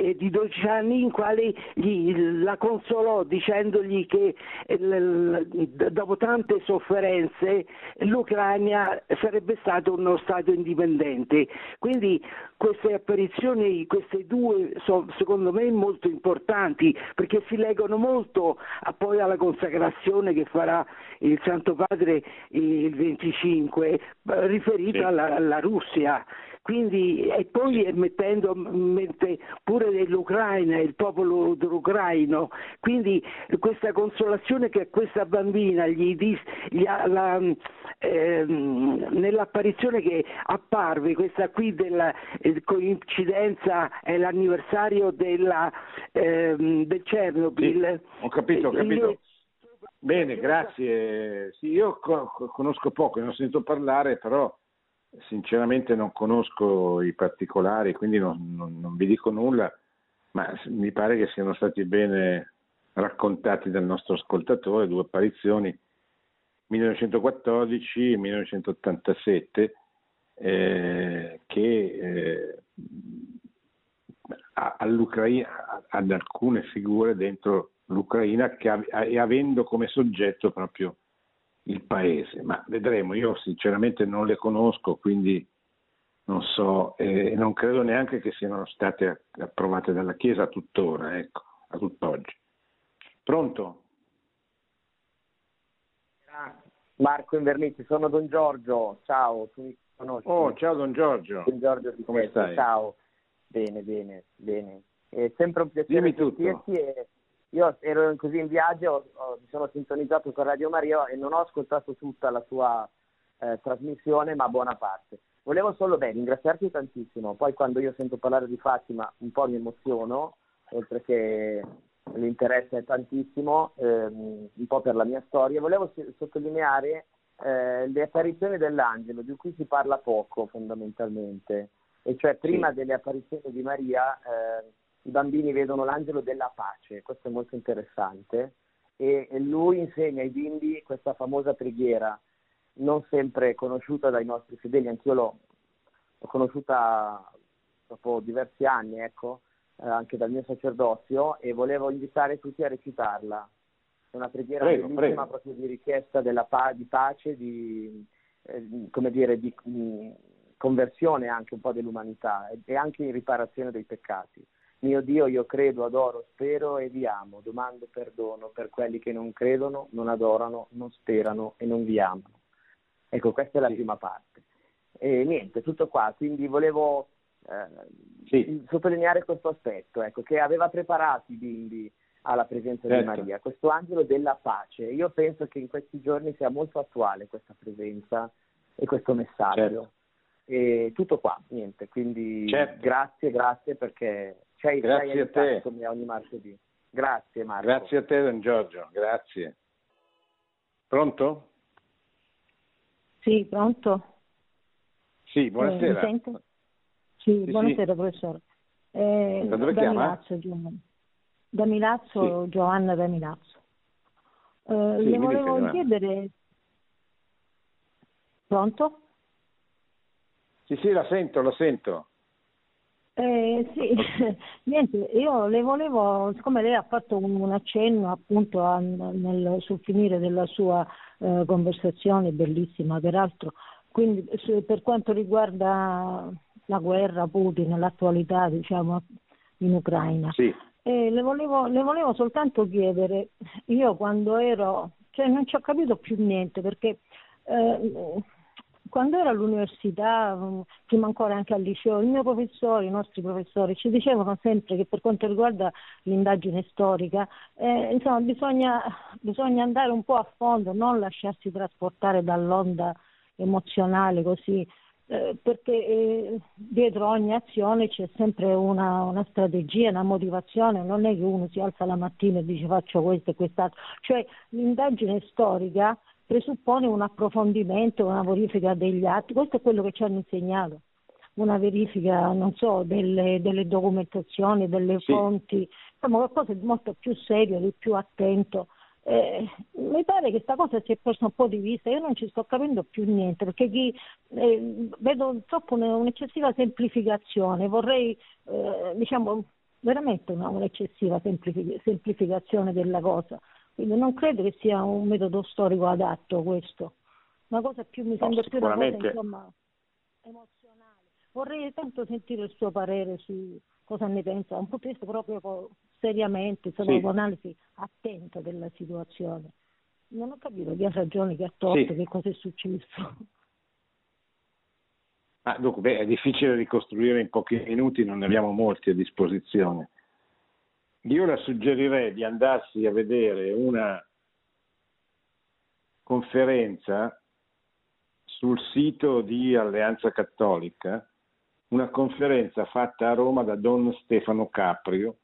eh, di 12 anni in quale gli, la consolò dicendogli che eh, dopo tante sofferenze l'Ucraina sarebbe stato uno Stato indipendente. Quindi queste apparizioni, queste due, sono secondo me molto importanti perché si legano molto a, poi alla consacrazione che farà il Santo Padre il 25 riferita sì. alla, alla Russia. Quindi, e poi mettendo pure dell'Ucraina, il popolo ucraino, quindi questa consolazione che questa bambina gli, dis, gli la, eh, nell'apparizione che apparve, questa qui della eh, coincidenza è l'anniversario della, eh, del Chernobyl. Sì, ho capito, ho capito. Io, Bene, grazie. Sì, io conosco poco, ne ho sentito parlare, però sinceramente non conosco i particolari, quindi non, non, non, vi dico nulla, ma mi pare che siano stati bene raccontati dal nostro ascoltatore, due apparizioni 1914 e 1987 eh, che eh, all'Ucraina, ad alcune figure dentro l'Ucraina che, e avendo come soggetto proprio il paese, ma vedremo, io sinceramente non le conosco, quindi non so e eh, non credo neanche che siano state approvate dalla Chiesa tuttora, ecco, a tutt'oggi. Pronto? Marco Invernici, sono Don Giorgio, ciao, tu mi conosci? Oh, ciao Don Giorgio. Don Giorgio Come stai? Ciao, bene, bene, bene. È sempre un piacere Dimmi sentirti e io ero così in viaggio, ho, mi sono sintonizzato con Radio Maria e non ho ascoltato tutta la tua eh, trasmissione, ma buona parte. Volevo solo beh, ringraziarti tantissimo, poi quando io sento parlare di Fatima un po' mi emoziono, oltre che l'interesse è tantissimo, ehm, un po' per la mia storia. Volevo sottolineare eh, le apparizioni dell'angelo, di cui si parla poco fondamentalmente, e cioè prima sì. delle apparizioni di Maria eh, i bambini vedono l'angelo della pace, questo è molto interessante, e, e lui insegna ai bimbi questa famosa preghiera, non sempre conosciuta dai nostri fedeli, anch'io l'ho, l'ho conosciuta dopo diversi anni, ecco, eh, anche dal mio sacerdozio, e volevo invitare tutti a recitarla. È una preghiera prego, bellissima prego. proprio di richiesta pa- di pace, di, eh, come dire, di mh, conversione anche un po' dell'umanità e anche in riparazione dei peccati. Mio Dio, io credo, adoro, spero e vi amo. Domando perdono per quelli che non credono, non adorano, non sperano e non vi amano. Ecco, questa è la sì. prima parte. E niente, tutto qua. Quindi volevo eh, sì. sottolineare questo aspetto, ecco, che aveva preparato i bimbi alla presenza certo. di Maria, questo angelo della pace. Io penso che in questi giorni sia molto attuale questa presenza e questo messaggio. Certo. E tutto qua, niente, quindi certo. grazie, grazie perché cioè, Grazie a te. Come ogni martedì. Grazie Marco. Grazie a te Don Giorgio, grazie. Pronto? Sì, pronto. Sì, buonasera. Eh, sì, sì, buonasera sì. professore. Eh, da dove da chiama? Milazzo, da Milazzo, sì. Giovanna da Milazzo. Eh, sì, le volevo chiedere... Pronto? Sì, sì, la sento, la sento. Eh, sì, niente, io le volevo, siccome lei ha fatto un, accenno appunto a, nel, sul finire della sua eh, conversazione, bellissima peraltro, quindi su, per quanto riguarda la guerra, Putin, l'attualità diciamo in Ucraina. Sì. Eh, le, volevo, le volevo soltanto chiedere, io quando ero, cioè non ci ho capito più niente perché eh, quando ero all'università, mm, prima ancora anche al liceo, il mio professore, i nostri professori ci dicevano sempre che per quanto riguarda l'indagine storica, eh, insomma, bisogna, bisogna, andare un po' a fondo, non lasciarsi trasportare dall'onda emozionale così, eh, perché eh, dietro ogni azione c'è sempre una, una, strategia, una motivazione, non è che uno si alza la mattina e dice faccio questo e quest'altro, cioè l'indagine storica presuppone un approfondimento, una verifica degli atti, questo è quello che ci hanno insegnato, una verifica, non so, delle, delle documentazioni, delle sì. fonti, insomma qualcosa di molto più serio, di più attento. Eh, mi pare che questa cosa si è persa un po' di vista, io non ci sto capendo più niente perché chi, eh, vedo troppo un'eccessiva semplificazione, vorrei eh, diciamo veramente una, un'eccessiva semplificazione della cosa. Quindi non credo che sia un metodo storico adatto questo. Una cosa più mi sembra no, più una cosa insomma, emozionale. Vorrei tanto sentire il suo parere su cosa ne pensa, un punto di vista proprio seriamente, insomma, sì. un'analisi attenta della situazione. Non ho capito chi ha ragione, chi ha torto, sì. che cosa è successo. Ah, dunque, beh, è difficile ricostruire in pochi minuti, non ne abbiamo molti a disposizione. Io le suggerirei di andarsi a vedere una conferenza sul sito di Alleanza Cattolica, una conferenza fatta a Roma da Don Stefano Caprio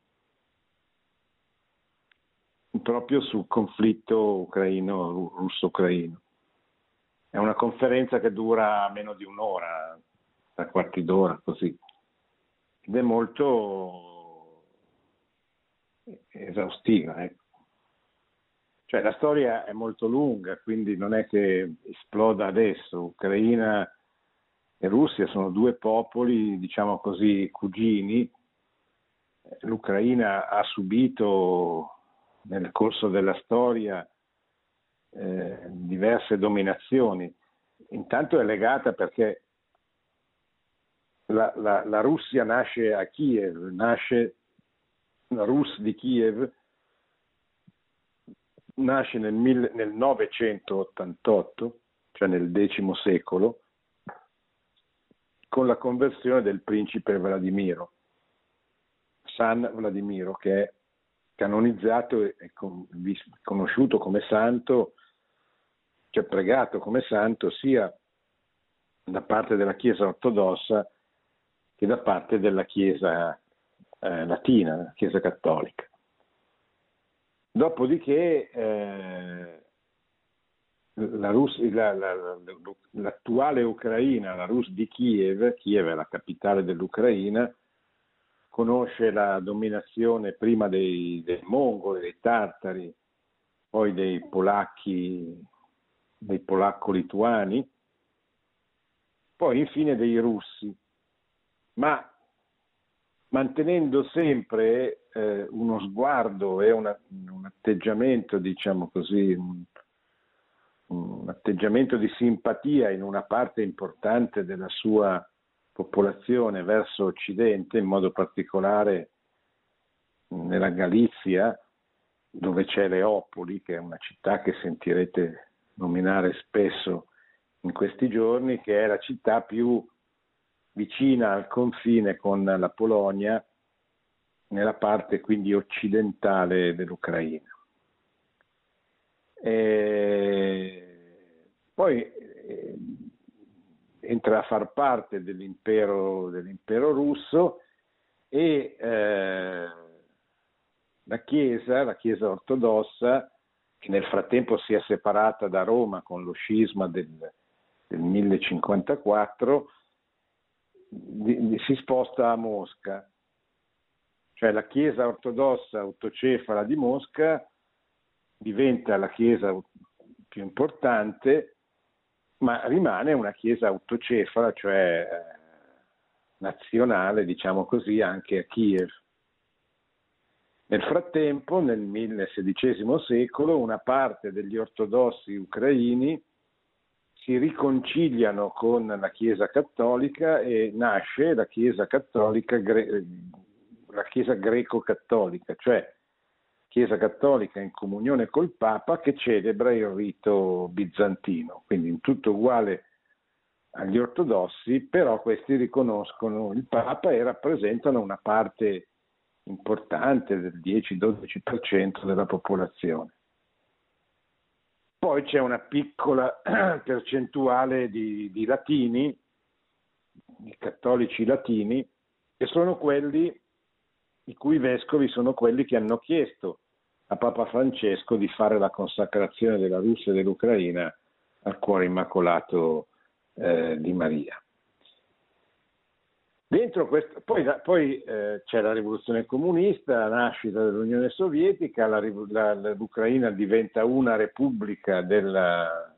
proprio sul conflitto ucraino, russo-ucraino. È una conferenza che dura meno di un'ora, tre quarti d'ora così, ed è molto esaustiva. Ecco. Cioè la storia è molto lunga, quindi non è che esploda adesso. Ucraina e Russia sono due popoli, diciamo così, cugini. L'Ucraina ha subito nel corso della storia eh, diverse dominazioni. Intanto è legata perché la, la, la Russia nasce a Kiev, nasce Rus di Kiev nasce nel, nel 988, cioè nel X secolo, con la conversione del principe Vladimiro, San Vladimiro, che è canonizzato e conosciuto come santo, cioè pregato come santo sia da parte della Chiesa ortodossa che da parte della Chiesa eh, latina, la Chiesa cattolica. Dopodiché eh, la Rus- la, la, l'attuale Ucraina, la Rus di Kiev, Kiev è la capitale dell'Ucraina, conosce la dominazione prima dei, dei mongoli, dei tartari, poi dei polacchi, dei polacco-lituani, poi infine dei russi. Ma mantenendo sempre eh, uno sguardo e una, un atteggiamento, diciamo così, un, un atteggiamento di simpatia in una parte importante della sua popolazione verso Occidente, in modo particolare nella Galizia, dove c'è Leopoli, che è una città che sentirete nominare spesso in questi giorni, che è la città più vicina al confine con la Polonia, nella parte quindi occidentale dell'Ucraina. E poi eh, entra a far parte dell'impero, dell'impero russo e eh, la Chiesa, la Chiesa ortodossa, che nel frattempo si è separata da Roma con lo scisma del, del 1054, di, di, si sposta a Mosca, cioè la chiesa ortodossa autocefala di Mosca diventa la chiesa più importante, ma rimane una chiesa autocefala, cioè eh, nazionale, diciamo così, anche a Kiev. Nel frattempo, nel XVI secolo, una parte degli ortodossi ucraini si riconciliano con la Chiesa cattolica e nasce la Chiesa cattolica, la Chiesa greco-cattolica, cioè Chiesa cattolica in comunione col Papa che celebra il rito bizantino, quindi in tutto uguale agli ortodossi, però questi riconoscono il Papa e rappresentano una parte importante del 10-12% della popolazione. Poi c'è una piccola percentuale di, di latini, di cattolici latini, che sono quelli i cui vescovi sono quelli che hanno chiesto a Papa Francesco di fare la consacrazione della Russia e dell'Ucraina al cuore immacolato eh, di Maria. Dentro questo, poi, poi eh, c'è la rivoluzione comunista, la nascita dell'Unione Sovietica, la, la, l'Ucraina diventa una repubblica della,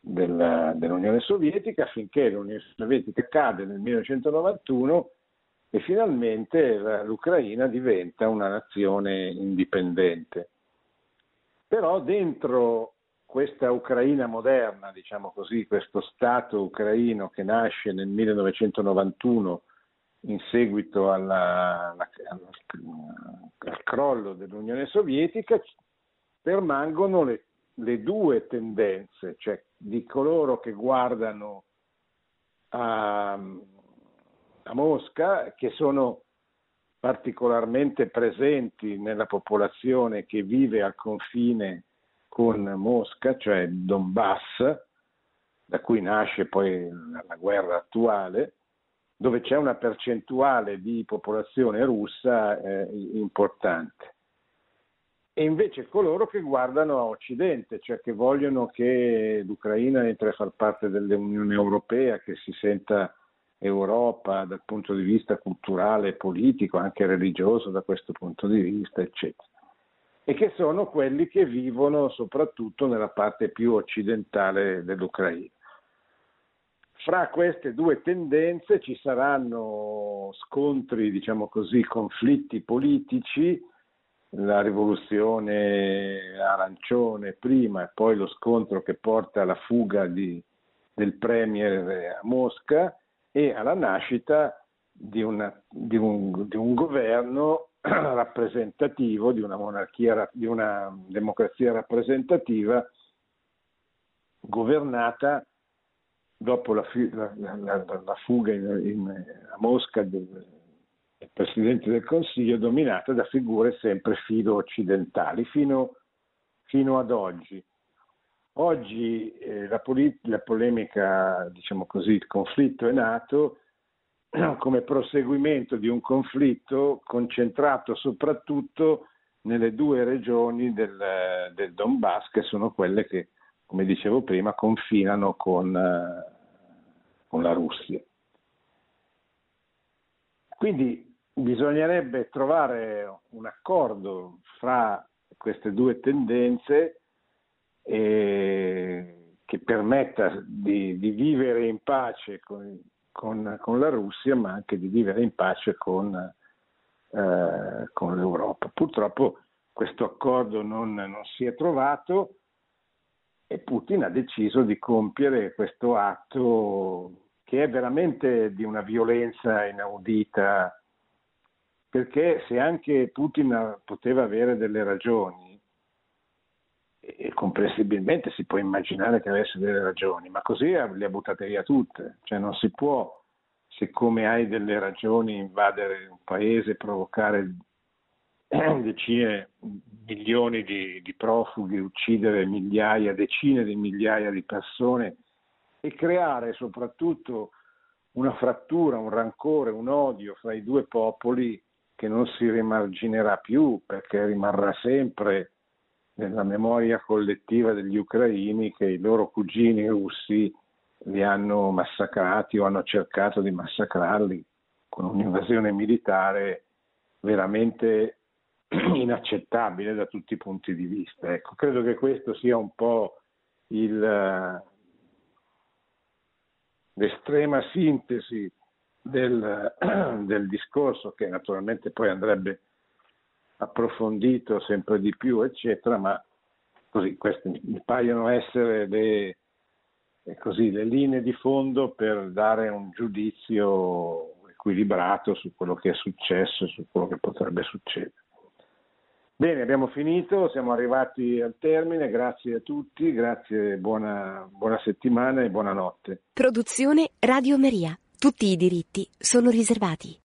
della, dell'Unione Sovietica finché l'Unione Sovietica cade nel 1991 e finalmente l'Ucraina diventa una nazione indipendente. Però dentro questa Ucraina moderna, diciamo così, questo Stato ucraino che nasce nel 1991 in seguito alla, alla, al crollo dell'Unione Sovietica, permangono le, le, due tendenze, cioè di coloro che guardano a, a Mosca, che sono particolarmente presenti nella popolazione che vive al confine con Mosca, cioè Donbass, da cui nasce poi la guerra attuale, dove c'è una percentuale di popolazione russa eh, importante. E invece coloro che guardano a Occidente, cioè che vogliono che l'Ucraina entri a far parte dell'Unione Europea, che si senta Europa dal punto di vista culturale, politico, anche religioso da questo punto di vista, eccetera e che sono quelli che vivono soprattutto nella parte più occidentale dell'Ucraina. Fra queste due tendenze ci saranno scontri, diciamo così, conflitti politici, la rivoluzione arancione prima e poi lo scontro che porta alla fuga di, del premier a Mosca e alla nascita di, una, di, un, di un governo rappresentativo, di una monarchia, di una democrazia rappresentativa governata dopo la, la, la, la fuga in, in, a Mosca del, del, Presidente del Consiglio, dominata da figure sempre filo occidentali, fino, fino ad oggi. Oggi eh, la, polit- la, polemica, diciamo così, il conflitto è nato come proseguimento di un conflitto concentrato soprattutto nelle due regioni del, del Donbass, che sono quelle che, come dicevo prima, confinano con, con la Russia. Quindi bisognerebbe trovare un accordo fra queste due tendenze eh, che permetta di, di, vivere in pace con, con, con, la Russia, ma anche di vivere in pace con, eh, con l'Europa. Purtroppo questo accordo non, non si è trovato e Putin ha deciso di compiere questo atto che è veramente di una violenza inaudita, perché se anche Putin poteva avere delle ragioni, e comprensibilmente si può immaginare che avesse delle ragioni, ma così le ha buttate via tutte, cioè non si può, siccome hai delle ragioni, invadere un paese, provocare decine, milioni di, di profughi, uccidere migliaia, decine di migliaia di persone e creare soprattutto una frattura, un rancore, un odio fra i due popoli che non si rimarginerà più perché rimarrà sempre nella memoria collettiva degli ucraini che i loro cugini russi li hanno massacrati o hanno cercato di massacrarli con un'invasione militare veramente inaccettabile da tutti i punti di vista. Ecco, credo che questo sia un po' il, l'estrema sintesi del, del discorso che naturalmente poi andrebbe approfondito sempre di più, eccetera, ma così queste mi paiono essere le, così, le linee di fondo per dare un giudizio equilibrato su quello che è successo e su quello che potrebbe succedere. Bene, abbiamo finito, siamo arrivati al termine, grazie a tutti, grazie, buona, buona settimana e buonanotte. Produzione Radio Maria. Tutti i diritti sono riservati.